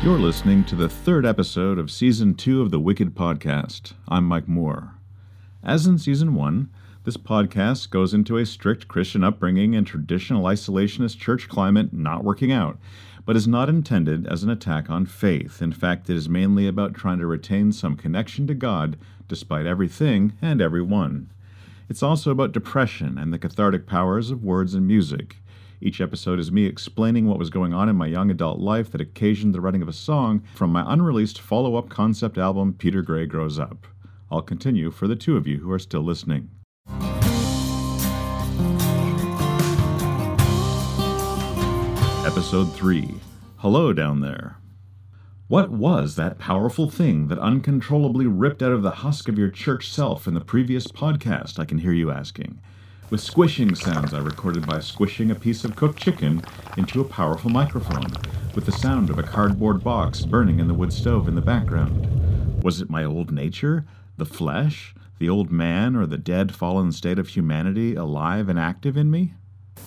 You're listening to the third episode of Season 2 of the Wicked Podcast. I'm Mike Moore. As in Season 1, this podcast goes into a strict Christian upbringing and traditional isolationist church climate not working out, but is not intended as an attack on faith. In fact, it is mainly about trying to retain some connection to God despite everything and everyone. It's also about depression and the cathartic powers of words and music. Each episode is me explaining what was going on in my young adult life that occasioned the writing of a song from my unreleased follow up concept album, Peter Gray Grows Up. I'll continue for the two of you who are still listening. Episode 3 Hello Down There. What was that powerful thing that uncontrollably ripped out of the husk of your church self in the previous podcast? I can hear you asking with squishing sounds I recorded by squishing a piece of cooked chicken into a powerful microphone, with the sound of a cardboard box burning in the wood stove in the background. Was it my old nature, the flesh, the old man, or the dead, fallen state of humanity alive and active in me?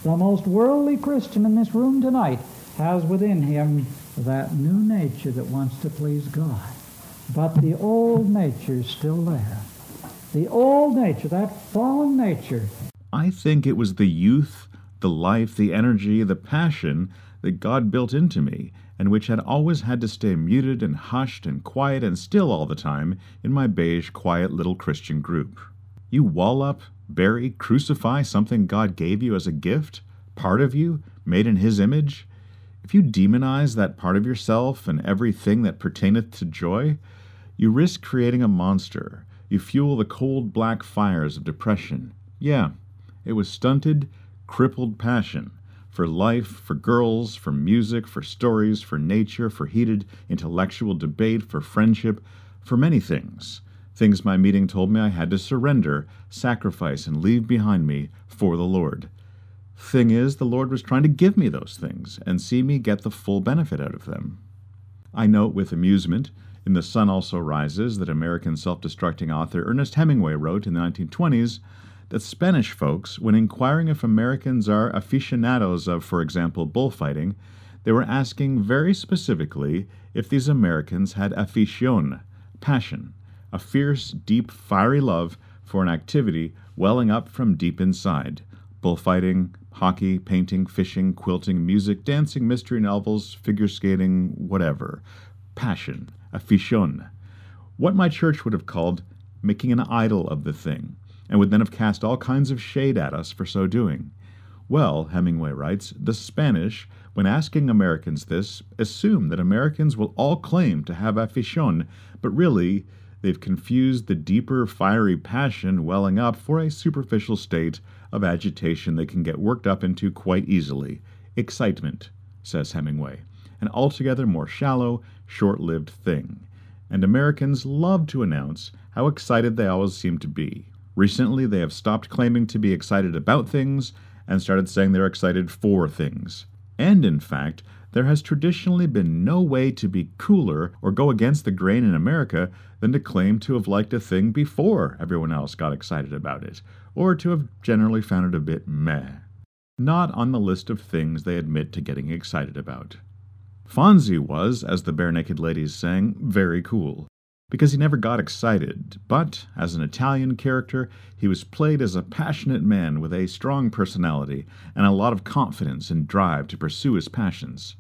The most worldly Christian in this room tonight has within him that new nature that wants to please God. But the old nature is still there. The old nature, that fallen nature, I think it was the youth, the life, the energy, the passion that God built into me, and which had always had to stay muted and hushed and quiet and still all the time in my beige, quiet little Christian group. You wall up, bury, crucify something God gave you as a gift, part of you, made in His image. If you demonize that part of yourself and everything that pertaineth to joy, you risk creating a monster. You fuel the cold black fires of depression. Yeah, it was stunted, crippled passion for life, for girls, for music, for stories, for nature, for heated intellectual debate, for friendship, for many things. Things my meeting told me I had to surrender, sacrifice, and leave behind me for the Lord. Thing is, the Lord was trying to give me those things and see me get the full benefit out of them. I note with amusement in The Sun Also Rises that American self destructing author Ernest Hemingway wrote in the 1920s that Spanish folks, when inquiring if Americans are aficionados of, for example, bullfighting, they were asking very specifically if these Americans had afición, passion, a fierce, deep, fiery love for an activity welling up from deep inside bullfighting, hockey, painting, fishing, quilting, music, dancing, mystery novels, figure skating, whatever. Passion, afición. What my church would have called making an idol of the thing and would then have cast all kinds of shade at us for so doing. Well, Hemingway writes, the Spanish, when asking Americans this, assume that Americans will all claim to have afición, but really, they've confused the deeper, fiery passion welling up for a superficial state of agitation they can get worked up into quite easily. Excitement, says Hemingway, an altogether more shallow, short lived thing. And Americans love to announce how excited they always seem to be. Recently, they have stopped claiming to be excited about things and started saying they're excited for things. And in fact, there has traditionally been no way to be cooler or go against the grain in America than to claim to have liked a thing before everyone else got excited about it, or to have generally found it a bit meh. Not on the list of things they admit to getting excited about. Fonzie was, as the Barenaked Ladies sang, very cool because he never got excited, but as an Italian character, he was played as a passionate man with a strong personality and a lot of confidence and drive to pursue his passions.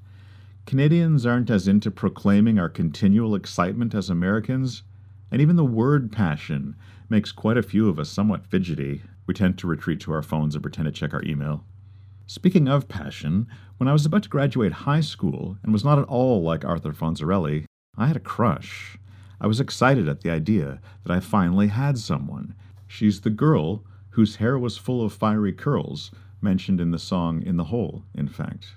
Canadians aren't as into proclaiming our continual excitement as Americans, and even the word passion makes quite a few of us somewhat fidgety. We tend to retreat to our phones and pretend to check our email. Speaking of passion, when I was about to graduate high school and was not at all like Arthur Fonzarelli, I had a crush. I was excited at the idea that I finally had someone. She's the girl whose hair was full of fiery curls, mentioned in the song In the Hole, in fact.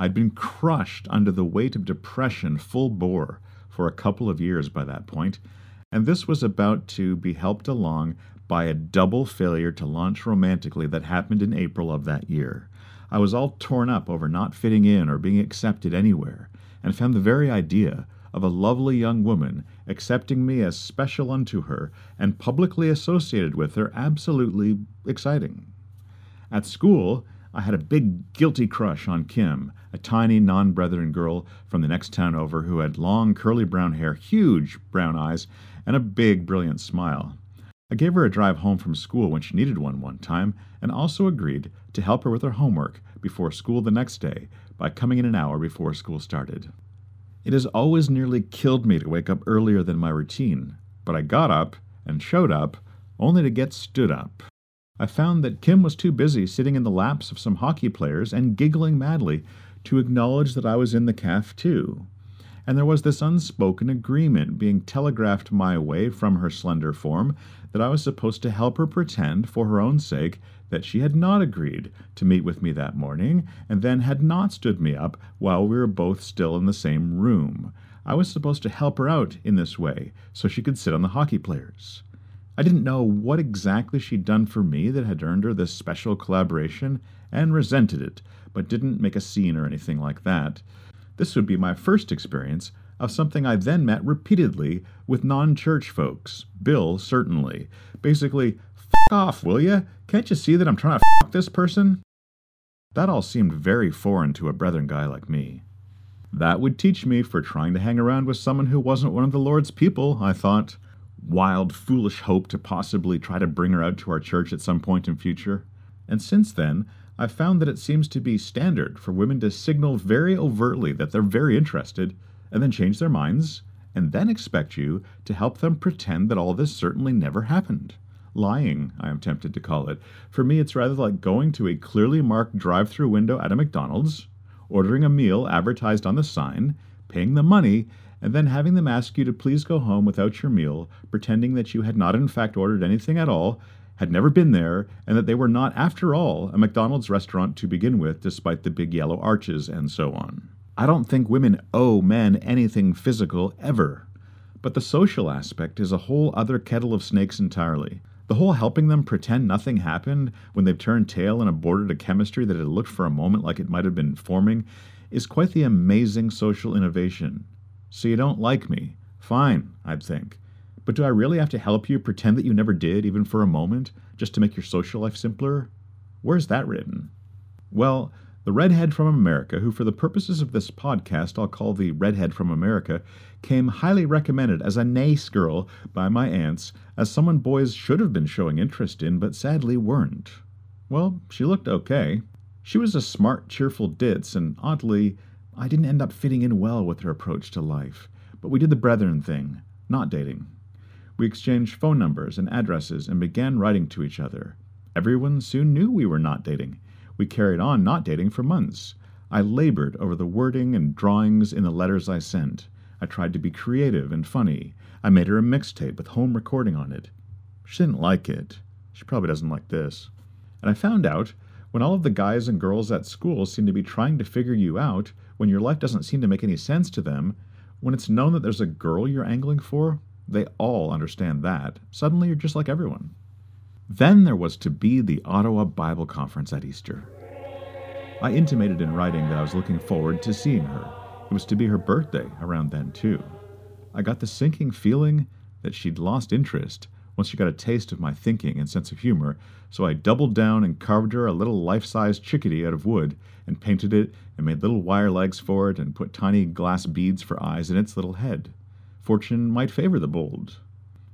I'd been crushed under the weight of depression full bore for a couple of years by that point, and this was about to be helped along by a double failure to launch romantically that happened in April of that year. I was all torn up over not fitting in or being accepted anywhere, and found the very idea of a lovely young woman accepting me as special unto her and publicly associated with her absolutely exciting. At school, I had a big guilty crush on Kim, a tiny non brethren girl from the next town over who had long curly brown hair, huge brown eyes, and a big brilliant smile. I gave her a drive home from school when she needed one one time, and also agreed to help her with her homework before school the next day by coming in an hour before school started. It has always nearly killed me to wake up earlier than my routine, but I got up and showed up only to get stood up. I found that Kim was too busy sitting in the laps of some hockey players and giggling madly to acknowledge that I was in the calf too. And there was this unspoken agreement being telegraphed my way from her slender form that I was supposed to help her pretend, for her own sake, that she had not agreed to meet with me that morning, and then had not stood me up while we were both still in the same room. I was supposed to help her out in this way so she could sit on the hockey players. I didn't know what exactly she'd done for me that had earned her this special collaboration, and resented it, but didn't make a scene or anything like that. This would be my first experience of something I then met repeatedly with non church folks. Bill, certainly. Basically, F off, will ya? Can't you see that I'm trying to f this person? That all seemed very foreign to a brethren guy like me. That would teach me for trying to hang around with someone who wasn't one of the Lord's people, I thought wild, foolish hope to possibly try to bring her out to our church at some point in future. And since then, I've found that it seems to be standard for women to signal very overtly that they're very interested, and then change their minds, and then expect you to help them pretend that all this certainly never happened. Lying, I am tempted to call it. For me, it's rather like going to a clearly marked drive through window at a McDonald's, ordering a meal advertised on the sign, paying the money, and then having them ask you to please go home without your meal, pretending that you had not in fact ordered anything at all, had never been there, and that they were not, after all, a McDonald's restaurant to begin with, despite the big yellow arches and so on. I don't think women owe men anything physical ever. But the social aspect is a whole other kettle of snakes entirely. The whole helping them pretend nothing happened when they've turned tail and aborted a chemistry that had looked for a moment like it might have been forming is quite the amazing social innovation. So you don't like me. Fine, I'd think. But do I really have to help you pretend that you never did, even for a moment, just to make your social life simpler? Where's that written? Well, the redhead from America, who for the purposes of this podcast I'll call the redhead from America, came highly recommended as a nice girl by my aunts, as someone boys should have been showing interest in, but sadly weren't. Well, she looked okay. She was a smart, cheerful ditz, and oddly, I didn't end up fitting in well with her approach to life, but we did the brethren thing, not dating. We exchanged phone numbers and addresses and began writing to each other. Everyone soon knew we were not dating. We carried on not dating for months. I labored over the wording and drawings in the letters I sent. I tried to be creative and funny. I made her a mixtape with home recording on it. She didn't like it. She probably doesn't like this. And I found out when all of the guys and girls at school seem to be trying to figure you out, when your life doesn't seem to make any sense to them, when it's known that there's a girl you're angling for, they all understand that. Suddenly you're just like everyone. Then there was to be the Ottawa Bible Conference at Easter. I intimated in writing that I was looking forward to seeing her. It was to be her birthday around then, too. I got the sinking feeling that she'd lost interest once she got a taste of my thinking and sense of humor, so I doubled down and carved her a little life size chickadee out of wood, and painted it, and made little wire legs for it, and put tiny glass beads for eyes in its little head. Fortune might favor the bold.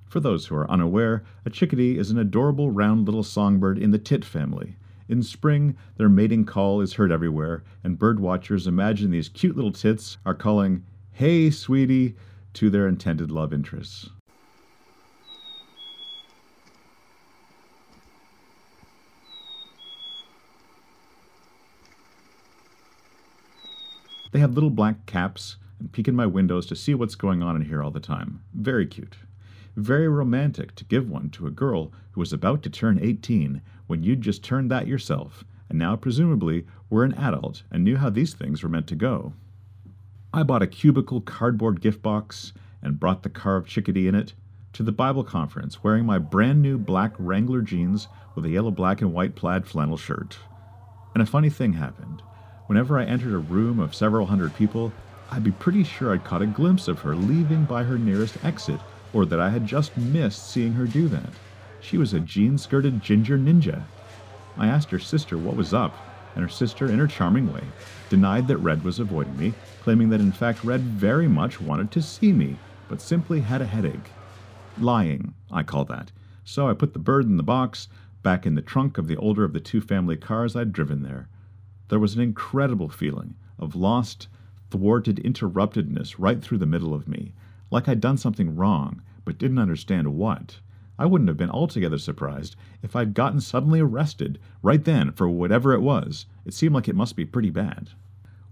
For those who are unaware, a chickadee is an adorable round little songbird in the tit family. In spring, their mating call is heard everywhere, and bird watchers imagine these cute little tits are calling, Hey, sweetie, to their intended love interests. Have little black caps and peek in my windows to see what's going on in here all the time. Very cute. Very romantic to give one to a girl who was about to turn 18 when you'd just turned that yourself, and now presumably were an adult and knew how these things were meant to go. I bought a cubicle cardboard gift box and brought the carved chickadee in it to the Bible conference wearing my brand new black Wrangler jeans with a yellow, black, and white plaid flannel shirt. And a funny thing happened. Whenever I entered a room of several hundred people, I'd be pretty sure I'd caught a glimpse of her leaving by her nearest exit, or that I had just missed seeing her do that. She was a jean skirted ginger ninja. I asked her sister what was up, and her sister, in her charming way, denied that Red was avoiding me, claiming that in fact Red very much wanted to see me, but simply had a headache. Lying, I call that. So I put the bird in the box, back in the trunk of the older of the two family cars I'd driven there. There was an incredible feeling of lost, thwarted interruptedness right through the middle of me, like I'd done something wrong, but didn't understand what. I wouldn't have been altogether surprised if I'd gotten suddenly arrested right then for whatever it was. It seemed like it must be pretty bad.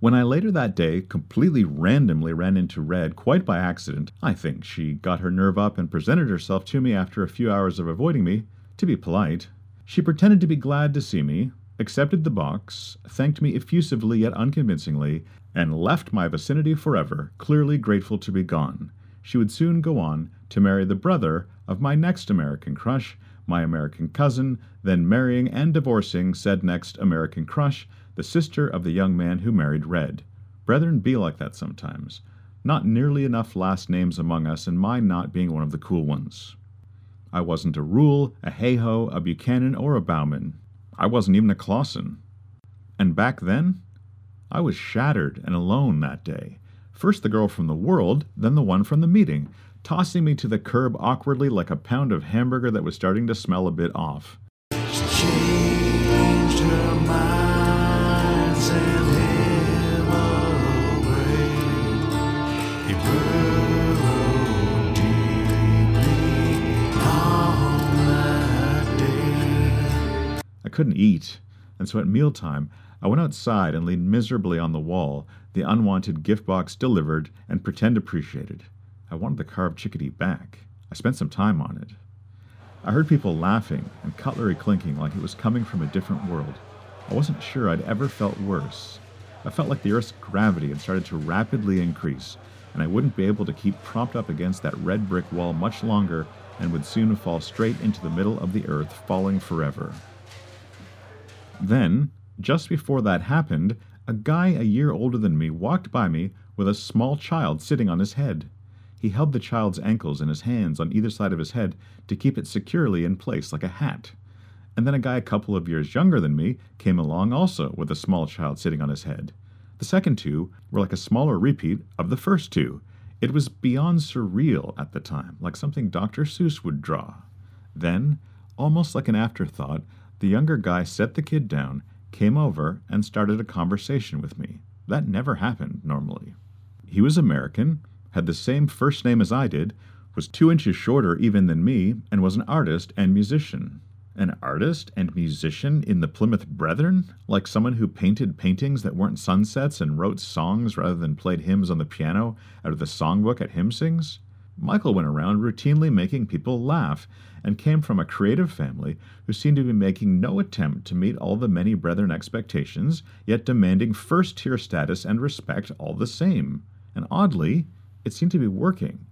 When I later that day completely randomly ran into Red, quite by accident, I think she got her nerve up and presented herself to me after a few hours of avoiding me, to be polite. She pretended to be glad to see me, accepted the box, thanked me effusively yet unconvincingly, and left my vicinity forever, clearly grateful to be gone. She would soon go on to marry the brother of my next American crush, my American cousin, then marrying and divorcing said next American crush, the sister of the young man who married Red. Brethren be like that sometimes. Not nearly enough last names among us, and mine not being one of the cool ones. I wasn't a Rule, a Hayhoe, a Buchanan, or a Bauman. I wasn't even a Clausen. And back then, I was shattered and alone that day. First the girl from the world, then the one from the meeting, tossing me to the curb awkwardly like a pound of hamburger that was starting to smell a bit off. Couldn't eat, and so at mealtime I went outside and leaned miserably on the wall, the unwanted gift box delivered, and pretend appreciated. I wanted the carved chickadee back. I spent some time on it. I heard people laughing and cutlery clinking like it was coming from a different world. I wasn't sure I'd ever felt worse. I felt like the Earth's gravity had started to rapidly increase, and I wouldn't be able to keep propped up against that red brick wall much longer and would soon fall straight into the middle of the Earth, falling forever. Then, just before that happened, a guy a year older than me walked by me with a small child sitting on his head. He held the child's ankles in his hands on either side of his head to keep it securely in place like a hat. And then a guy a couple of years younger than me came along also with a small child sitting on his head. The second two were like a smaller repeat of the first two. It was beyond surreal at the time, like something Dr. Seuss would draw. Then, almost like an afterthought, the younger guy set the kid down, came over, and started a conversation with me. That never happened normally. He was American, had the same first name as I did, was two inches shorter even than me, and was an artist and musician. An artist and musician in the Plymouth Brethren? Like someone who painted paintings that weren't sunsets and wrote songs rather than played hymns on the piano out of the songbook at hymn sings? Michael went around routinely making people laugh and came from a creative family who seemed to be making no attempt to meet all the many brethren expectations, yet demanding first tier status and respect all the same. And oddly, it seemed to be working.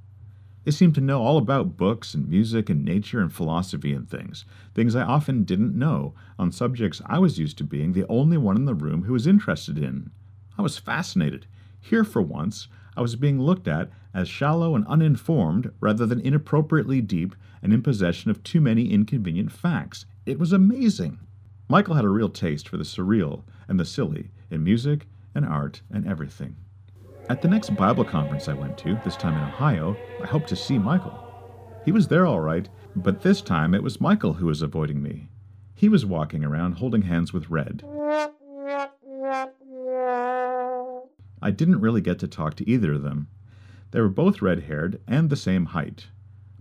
They seemed to know all about books and music and nature and philosophy and things, things I often didn't know, on subjects I was used to being the only one in the room who was interested in. I was fascinated. Here, for once, I was being looked at as shallow and uninformed rather than inappropriately deep and in possession of too many inconvenient facts. It was amazing. Michael had a real taste for the surreal and the silly in music and art and everything. At the next Bible conference I went to, this time in Ohio, I hoped to see Michael. He was there all right, but this time it was Michael who was avoiding me. He was walking around holding hands with Red. I didn't really get to talk to either of them. They were both red haired and the same height.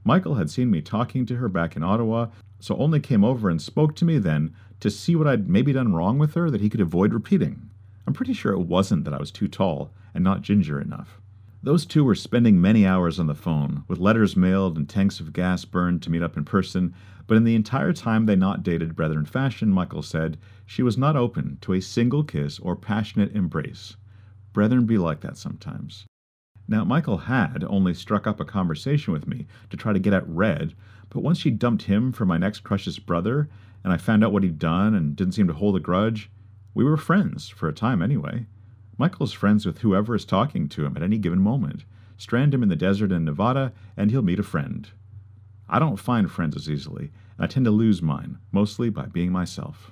Michael had seen me talking to her back in Ottawa, so only came over and spoke to me then to see what I'd maybe done wrong with her that he could avoid repeating. I'm pretty sure it wasn't that I was too tall and not ginger enough. Those two were spending many hours on the phone, with letters mailed and tanks of gas burned to meet up in person, but in the entire time they not dated brethren fashion, Michael said, she was not open to a single kiss or passionate embrace. Brethren be like that sometimes. Now, Michael had only struck up a conversation with me to try to get at Red, but once she dumped him for my next crush's brother, and I found out what he'd done and didn't seem to hold a grudge, we were friends, for a time anyway. Michael's friends with whoever is talking to him at any given moment. Strand him in the desert in Nevada, and he'll meet a friend. I don't find friends as easily, and I tend to lose mine, mostly by being myself.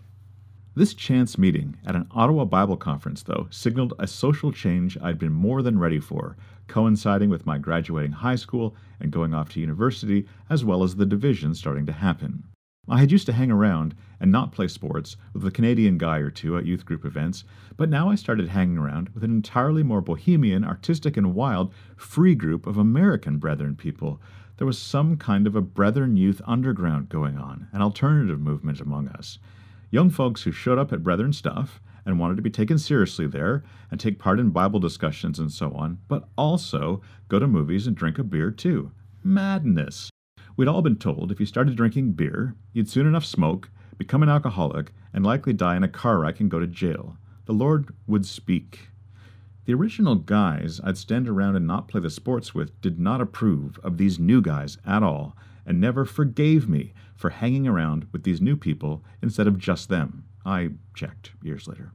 This chance meeting at an Ottawa Bible conference, though, signaled a social change I'd been more than ready for, coinciding with my graduating high school and going off to university, as well as the division starting to happen. I had used to hang around and not play sports with a Canadian guy or two at youth group events, but now I started hanging around with an entirely more bohemian, artistic, and wild, free group of American Brethren people. There was some kind of a Brethren youth underground going on, an alternative movement among us. Young folks who showed up at Brethren stuff and wanted to be taken seriously there and take part in Bible discussions and so on, but also go to movies and drink a beer too. Madness. We'd all been told if you started drinking beer, you'd soon enough smoke, become an alcoholic, and likely die in a car wreck and go to jail. The Lord would speak. The original guys I'd stand around and not play the sports with did not approve of these new guys at all, and never forgave me for hanging around with these new people instead of just them. I checked years later.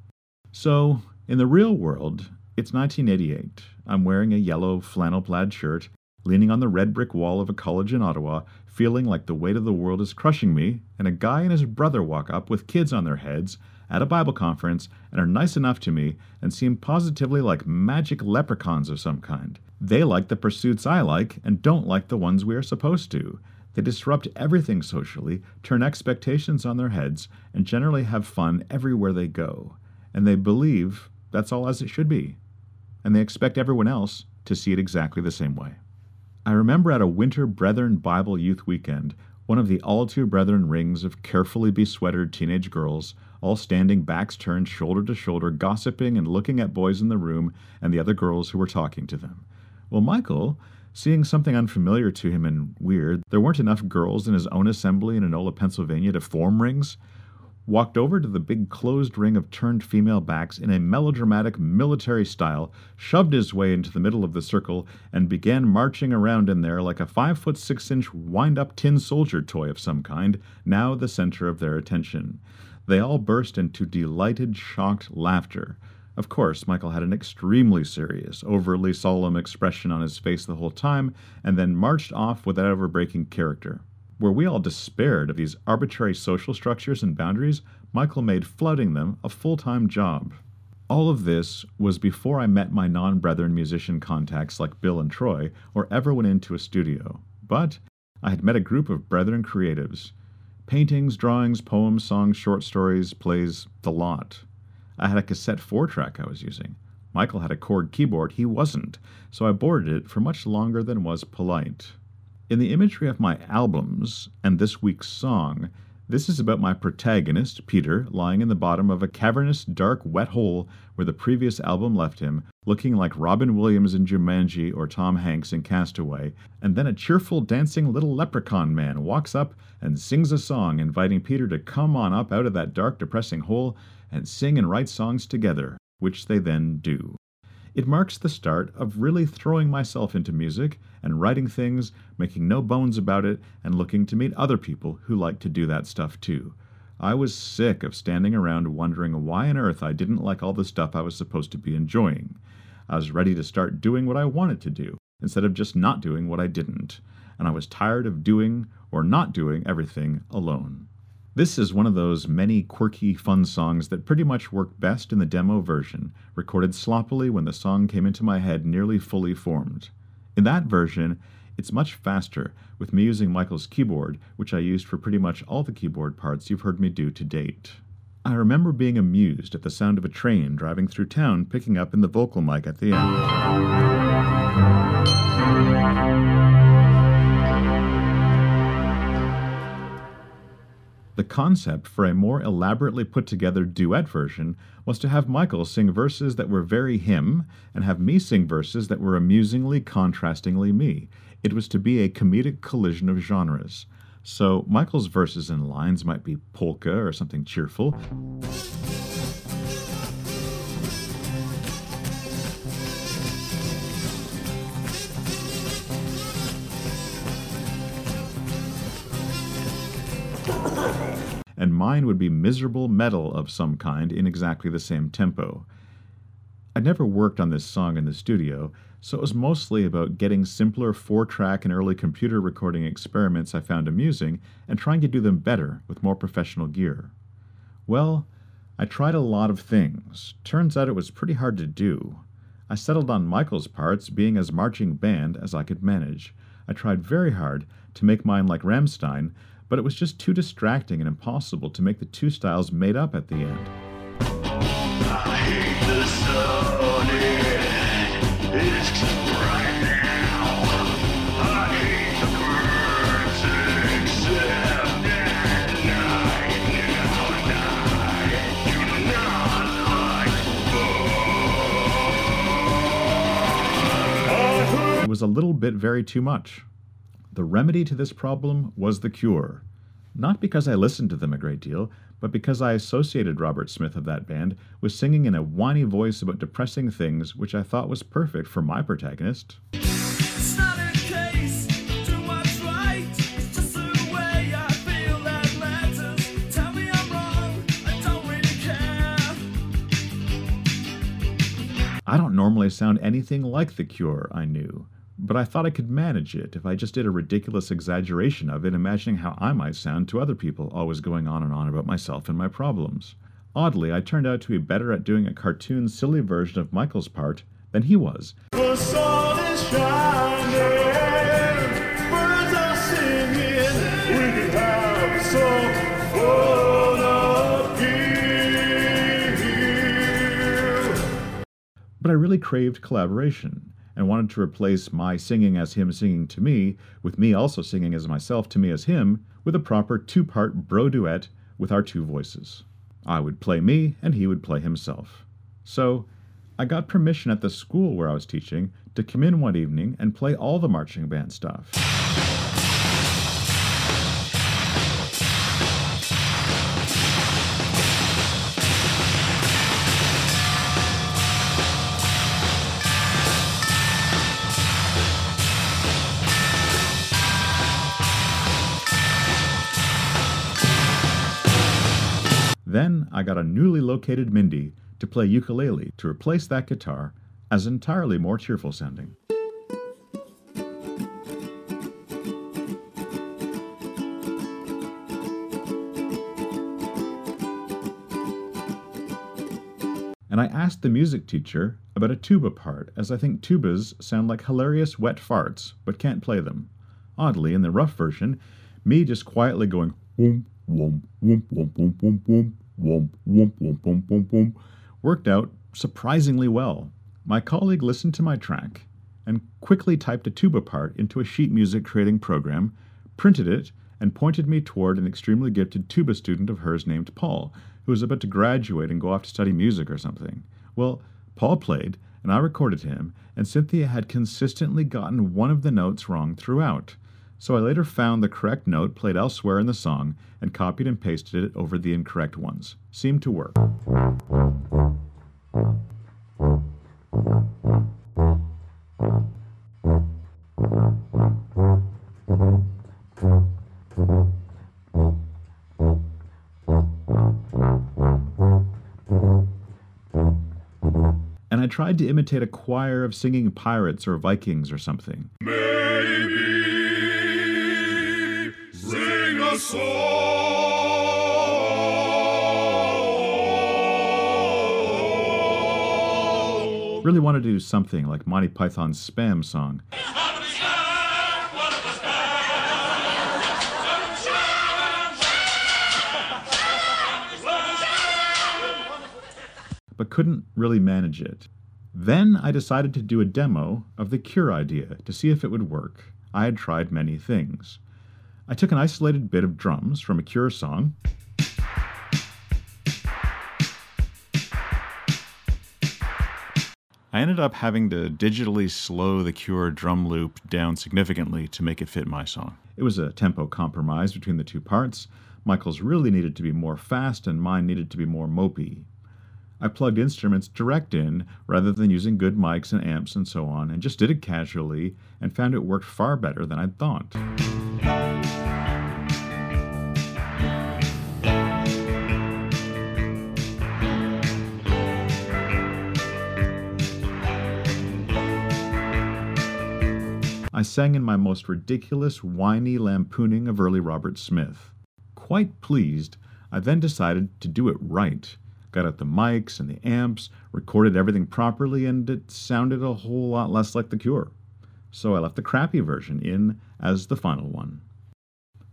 So, in the real world, it's 1988. I'm wearing a yellow flannel plaid shirt leaning on the red brick wall of a college in Ottawa, feeling like the weight of the world is crushing me, and a guy and his brother walk up with kids on their heads at a Bible conference and are nice enough to me and seem positively like magic leprechauns of some kind. They like the pursuits I like and don't like the ones we are supposed to. They disrupt everything socially, turn expectations on their heads, and generally have fun everywhere they go. And they believe that's all as it should be. And they expect everyone else to see it exactly the same way. I remember at a Winter Brethren Bible Youth Weekend, one of the all too brethren rings of carefully besweatered teenage girls, all standing backs turned shoulder to shoulder, gossiping and looking at boys in the room and the other girls who were talking to them. Well, Michael, seeing something unfamiliar to him and weird, there weren't enough girls in his own assembly in Enola, Pennsylvania to form rings walked over to the big closed ring of turned female backs in a melodramatic military style, shoved his way into the middle of the circle, and began marching around in there like a five foot six inch wind up tin soldier toy of some kind, now the center of their attention. They all burst into delighted, shocked laughter. Of course, Michael had an extremely serious, overly solemn expression on his face the whole time, and then marched off without ever breaking character. Where we all despaired of these arbitrary social structures and boundaries, Michael made flouting them a full time job. All of this was before I met my non brethren musician contacts like Bill and Troy, or ever went into a studio. But I had met a group of brethren creatives paintings, drawings, poems, songs, short stories, plays, the lot. I had a cassette four track I was using. Michael had a Korg keyboard, he wasn't, so I boarded it for much longer than was polite. In the imagery of my albums and this week's song, this is about my protagonist, Peter, lying in the bottom of a cavernous, dark, wet hole where the previous album left him, looking like Robin Williams in Jumanji or Tom Hanks in Castaway, and then a cheerful, dancing little leprechaun man walks up and sings a song inviting Peter to come on up out of that dark, depressing hole and sing and write songs together, which they then do. It marks the start of really throwing myself into music and writing things, making no bones about it, and looking to meet other people who like to do that stuff too. I was sick of standing around wondering why on earth I didn't like all the stuff I was supposed to be enjoying. I was ready to start doing what I wanted to do, instead of just not doing what I didn't. And I was tired of doing or not doing everything alone. This is one of those many quirky, fun songs that pretty much worked best in the demo version, recorded sloppily when the song came into my head nearly fully formed. In that version, it's much faster, with me using Michael's keyboard, which I used for pretty much all the keyboard parts you've heard me do to date. I remember being amused at the sound of a train driving through town picking up in the vocal mic at the end. The concept for a more elaborately put together duet version was to have Michael sing verses that were very him and have me sing verses that were amusingly contrastingly me. It was to be a comedic collision of genres. So Michael's verses and lines might be polka or something cheerful. Mine would be miserable metal of some kind in exactly the same tempo. I'd never worked on this song in the studio, so it was mostly about getting simpler four track and early computer recording experiments I found amusing and trying to do them better with more professional gear. Well, I tried a lot of things. Turns out it was pretty hard to do. I settled on Michael's parts being as marching band as I could manage. I tried very hard to make mine like Rammstein, but it was just too distracting and impossible to make the two styles made up at the end. It was a little bit very too much. The remedy to this problem was The Cure. Not because I listened to them a great deal, but because I associated Robert Smith of that band with singing in a whiny voice about depressing things, which I thought was perfect for my protagonist. I don't normally sound anything like The Cure, I knew, but I thought I could manage it if I just did a ridiculous exaggeration of it, imagining how I might sound to other people, always going on and on about myself and my problems. Oddly, I turned out to be better at doing a cartoon, silly version of Michael's part than he was. The sun is shining, birds are singing, we can have some fun up here. But I really craved collaboration and wanted to replace my singing as him singing to me with me also singing as myself to me as him with a proper two part bro duet with our two voices. I would play me and he would play himself. So I got permission at the school where I was teaching to come in one evening and play all the marching band stuff. I got a newly located Mindy to play ukulele to replace that guitar as entirely more cheerful sounding. And I asked the music teacher about a tuba part, as I think tubas sound like hilarious wet farts, but can't play them. Oddly, in the rough version, me just quietly going whoom, whoom, whoom, whoom, whoom, whoom, whoom, whoom, whoom, whoom, whoom, whoom, whoom, worked out surprisingly well. My colleague listened to my track and quickly typed a tuba part into a sheet music creating program, printed it, and pointed me toward an extremely gifted tuba student of hers named Paul, who was about to graduate and go off to study music or something. Well, Paul played, and I recorded him, and Cynthia had consistently gotten one of the notes wrong throughout. So I later found the correct note played elsewhere in the song and copied and pasted it over the incorrect ones. Seemed to work. And I tried to imitate a choir of singing pirates or Vikings or something. Song. Really wanted to do something like Monty Python's Spam song. but couldn't really manage it. Then I decided to do a demo of the Cure idea to see if it would work. I had tried many things. I took an isolated bit of drums from a Cure song. I ended up having to digitally slow the Cure drum loop down significantly to make it fit my song. It was a tempo compromise between the two parts. Michael's really needed to be more fast, and mine needed to be more mopey. I plugged instruments direct in rather than using good mics and amps and so on, and just did it casually and found it worked far better than I'd thought. Sang in my most ridiculous, whiny lampooning of early Robert Smith. Quite pleased, I then decided to do it right. Got out the mics and the amps, recorded everything properly, and it sounded a whole lot less like The Cure. So I left the crappy version in as the final one.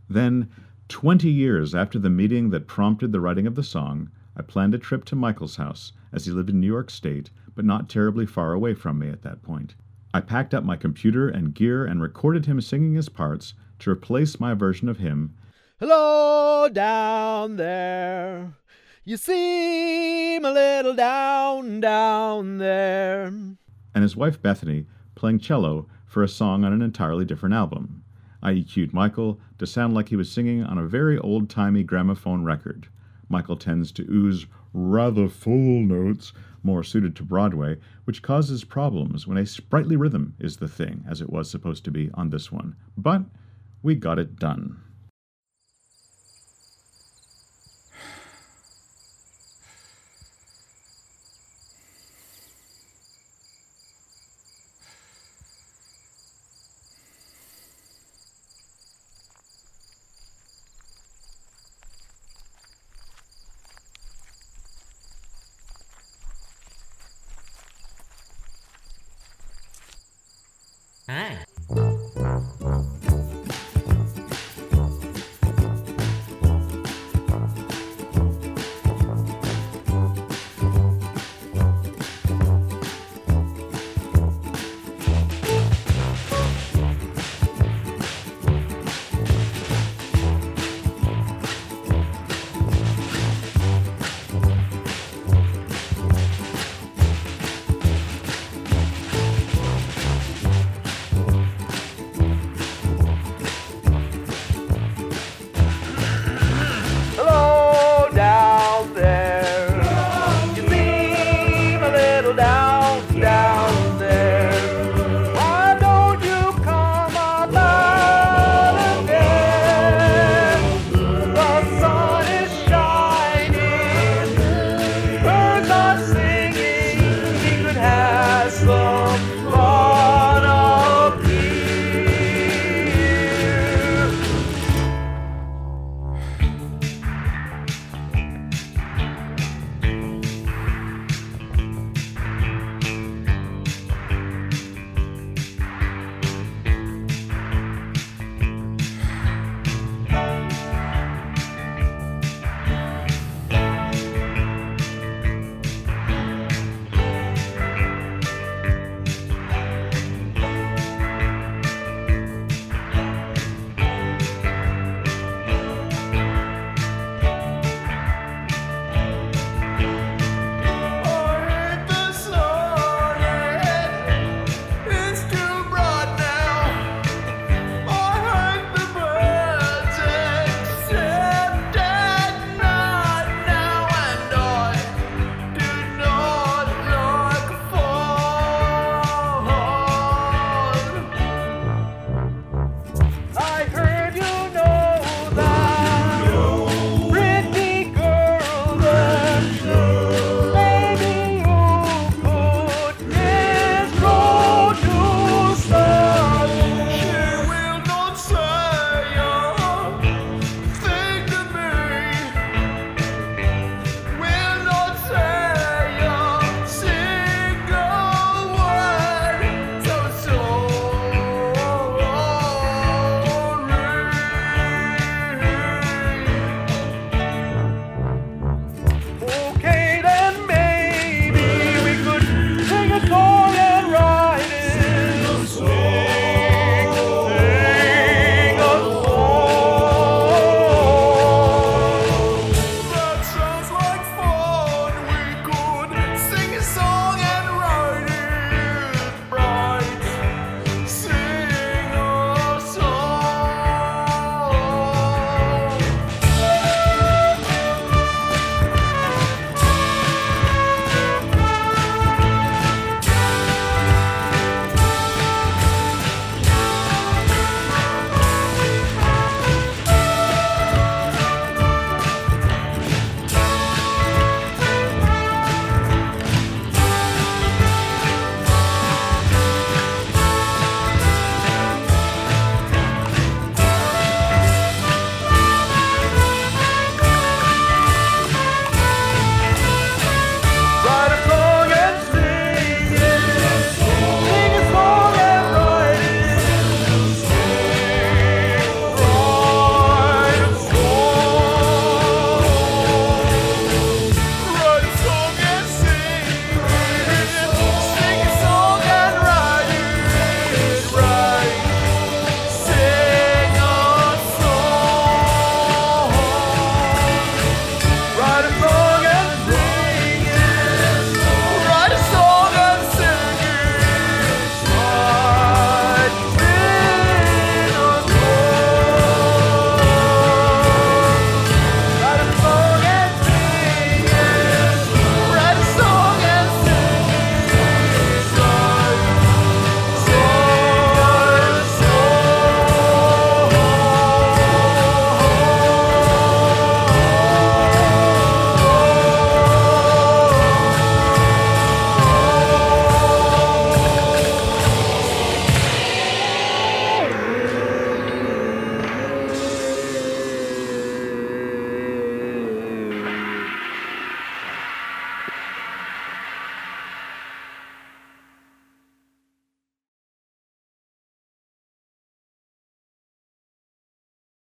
Then, 20 years after the meeting that prompted the writing of the song, I planned a trip to Michael's house, as he lived in New York State, but not terribly far away from me at that point. I packed up my computer and gear and recorded him singing his parts to replace my version of him. Hello, down there. You seem a little down, down there. And his wife Bethany playing cello for a song on an entirely different album. I EQ'd Michael to sound like he was singing on a very old timey gramophone record. Michael tends to ooze rather full notes, more suited to Broadway, which causes problems when a sprightly rhythm is the thing, as it was supposed to be on this one. But we got it done.